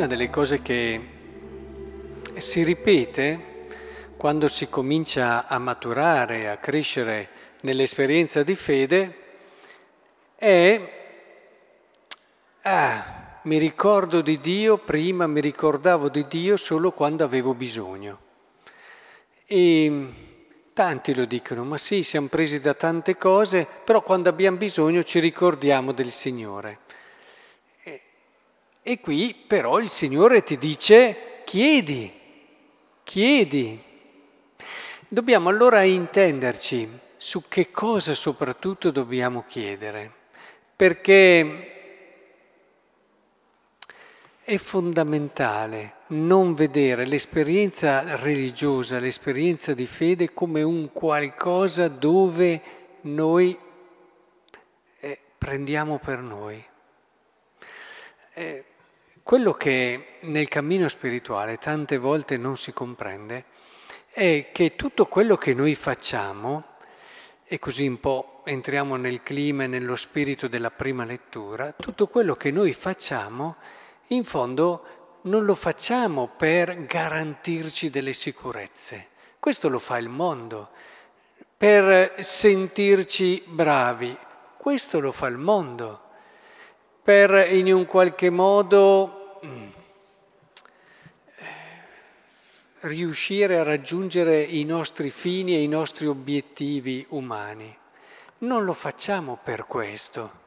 Una delle cose che si ripete quando si comincia a maturare, a crescere nell'esperienza di fede, è, ah, mi ricordo di Dio, prima mi ricordavo di Dio solo quando avevo bisogno. E tanti lo dicono, ma sì, siamo presi da tante cose, però quando abbiamo bisogno ci ricordiamo del Signore. E qui però il Signore ti dice chiedi, chiedi. Dobbiamo allora intenderci su che cosa soprattutto dobbiamo chiedere, perché è fondamentale non vedere l'esperienza religiosa, l'esperienza di fede come un qualcosa dove noi eh, prendiamo per noi. Eh, quello che nel cammino spirituale tante volte non si comprende è che tutto quello che noi facciamo, e così un po' entriamo nel clima e nello spirito della prima lettura, tutto quello che noi facciamo in fondo non lo facciamo per garantirci delle sicurezze. Questo lo fa il mondo, per sentirci bravi. Questo lo fa il mondo, per in un qualche modo riuscire a raggiungere i nostri fini e i nostri obiettivi umani. Non lo facciamo per questo.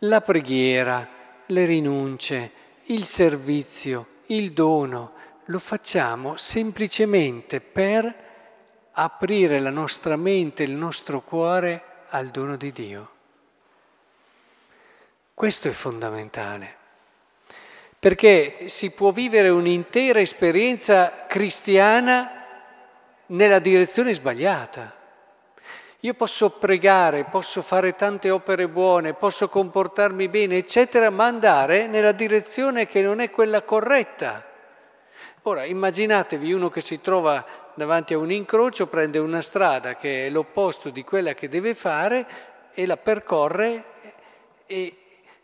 La preghiera, le rinunce, il servizio, il dono, lo facciamo semplicemente per aprire la nostra mente, il nostro cuore al dono di Dio. Questo è fondamentale perché si può vivere un'intera esperienza cristiana nella direzione sbagliata. Io posso pregare, posso fare tante opere buone, posso comportarmi bene, eccetera, ma andare nella direzione che non è quella corretta. Ora, immaginatevi uno che si trova davanti a un incrocio, prende una strada che è l'opposto di quella che deve fare e la percorre. E,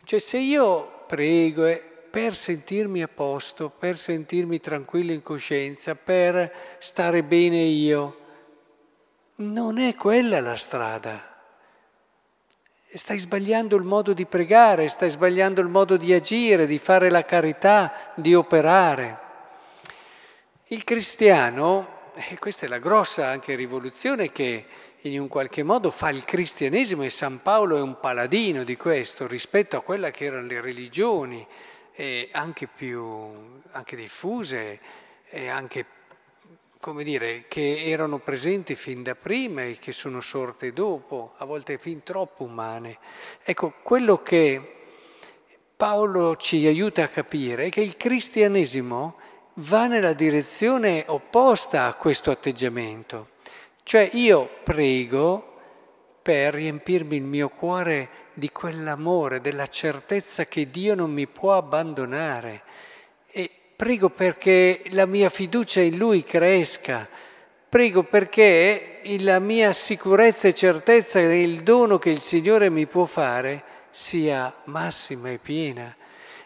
cioè se io prego e per sentirmi a posto, per sentirmi tranquillo in coscienza, per stare bene io. Non è quella la strada. Stai sbagliando il modo di pregare, stai sbagliando il modo di agire, di fare la carità, di operare. Il cristiano, e questa è la grossa anche rivoluzione che in un qualche modo fa il cristianesimo e San Paolo è un paladino di questo rispetto a quella che erano le religioni, e anche più anche diffuse e anche come dire, che erano presenti fin da prima e che sono sorte dopo, a volte fin troppo umane. Ecco, quello che Paolo ci aiuta a capire è che il cristianesimo va nella direzione opposta a questo atteggiamento. Cioè io prego per riempirmi il mio cuore di quell'amore, della certezza che Dio non mi può abbandonare. E prego perché la mia fiducia in Lui cresca. Prego perché la mia sicurezza e certezza del dono che il Signore mi può fare sia massima e piena.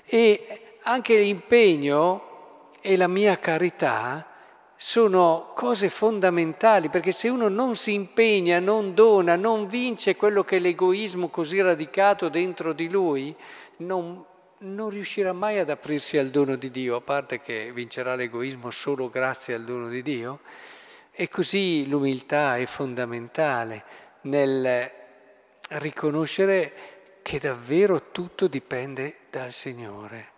E anche l'impegno e la mia carità sono cose fondamentali, perché se uno non si impegna, non dona, non vince quello che è l'egoismo così radicato dentro di lui, non, non riuscirà mai ad aprirsi al dono di Dio, a parte che vincerà l'egoismo solo grazie al dono di Dio. E così l'umiltà è fondamentale nel riconoscere che davvero tutto dipende dal Signore.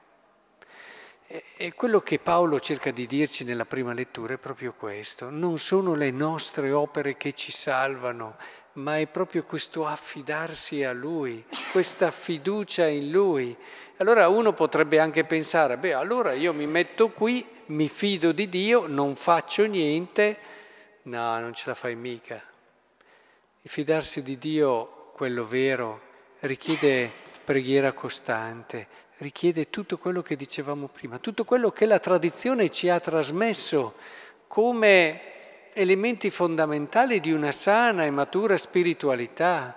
E quello che Paolo cerca di dirci nella prima lettura è proprio questo, non sono le nostre opere che ci salvano, ma è proprio questo affidarsi a Lui, questa fiducia in Lui. Allora uno potrebbe anche pensare, beh allora io mi metto qui, mi fido di Dio, non faccio niente, no, non ce la fai mica. Il fidarsi di Dio, quello vero, richiede preghiera costante, richiede tutto quello che dicevamo prima, tutto quello che la tradizione ci ha trasmesso come elementi fondamentali di una sana e matura spiritualità,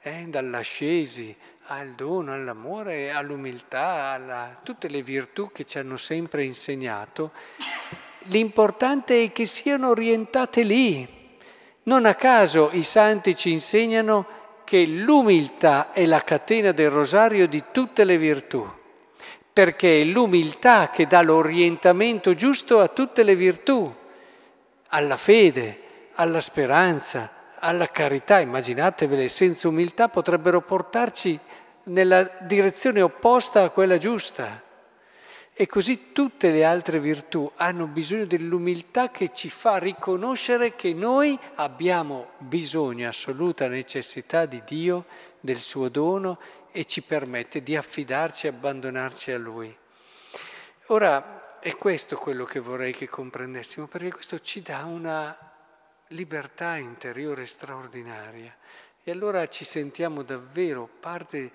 eh? dall'ascesi al dono, all'amore, all'umiltà, a tutte le virtù che ci hanno sempre insegnato. L'importante è che siano orientate lì. Non a caso i santi ci insegnano che l'umiltà è la catena del rosario di tutte le virtù, perché è l'umiltà che dà l'orientamento giusto a tutte le virtù, alla fede, alla speranza, alla carità. Immaginatevele, senza umiltà potrebbero portarci nella direzione opposta a quella giusta. E così tutte le altre virtù hanno bisogno dell'umiltà che ci fa riconoscere che noi abbiamo bisogno, assoluta necessità di Dio, del suo dono e ci permette di affidarci e abbandonarci a Lui. Ora è questo quello che vorrei che comprendessimo, perché questo ci dà una libertà interiore straordinaria e allora ci sentiamo davvero parte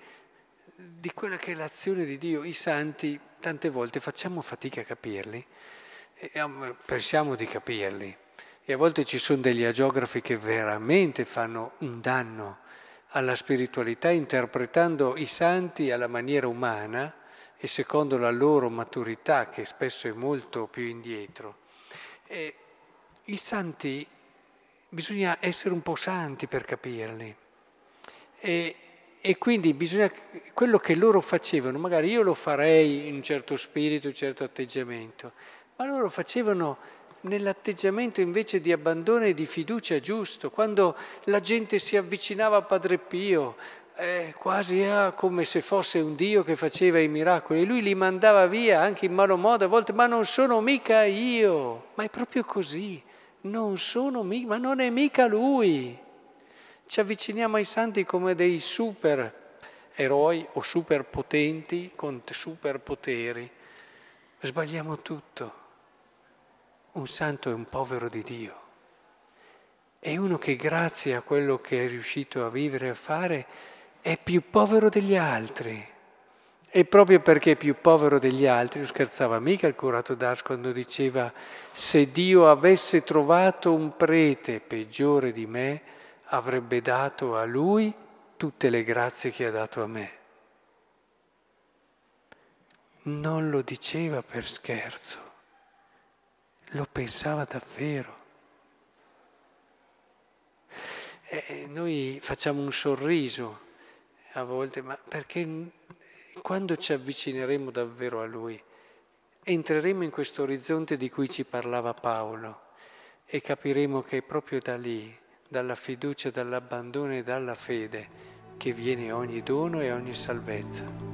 di quella che è l'azione di Dio. I santi tante volte facciamo fatica a capirli, pensiamo di capirli e a volte ci sono degli agiografi che veramente fanno un danno alla spiritualità interpretando i santi alla maniera umana e secondo la loro maturità che spesso è molto più indietro. E I santi bisogna essere un po' santi per capirli. E, e quindi bisogna, quello che loro facevano, magari io lo farei in un certo spirito, in un certo atteggiamento, ma loro facevano nell'atteggiamento invece di abbandono e di fiducia giusto. Quando la gente si avvicinava a Padre Pio, eh, quasi ah, come se fosse un Dio che faceva i miracoli, e lui li mandava via anche in malo modo a volte, ma non sono mica io, ma è proprio così, non sono mica, ma non è mica lui. Ci avviciniamo ai santi come dei super eroi o super potenti con super poteri. Sbagliamo tutto. Un santo è un povero di Dio. È uno che grazie a quello che è riuscito a vivere e a fare è più povero degli altri. E proprio perché è più povero degli altri, non scherzava mica il curato d'Ars quando diceva se Dio avesse trovato un prete peggiore di me, avrebbe dato a lui tutte le grazie che ha dato a me. Non lo diceva per scherzo, lo pensava davvero. E noi facciamo un sorriso a volte, ma perché quando ci avvicineremo davvero a Lui, entreremo in questo orizzonte di cui ci parlava Paolo e capiremo che è proprio da lì dalla fiducia, dall'abbandono e dalla fede che viene ogni dono e ogni salvezza.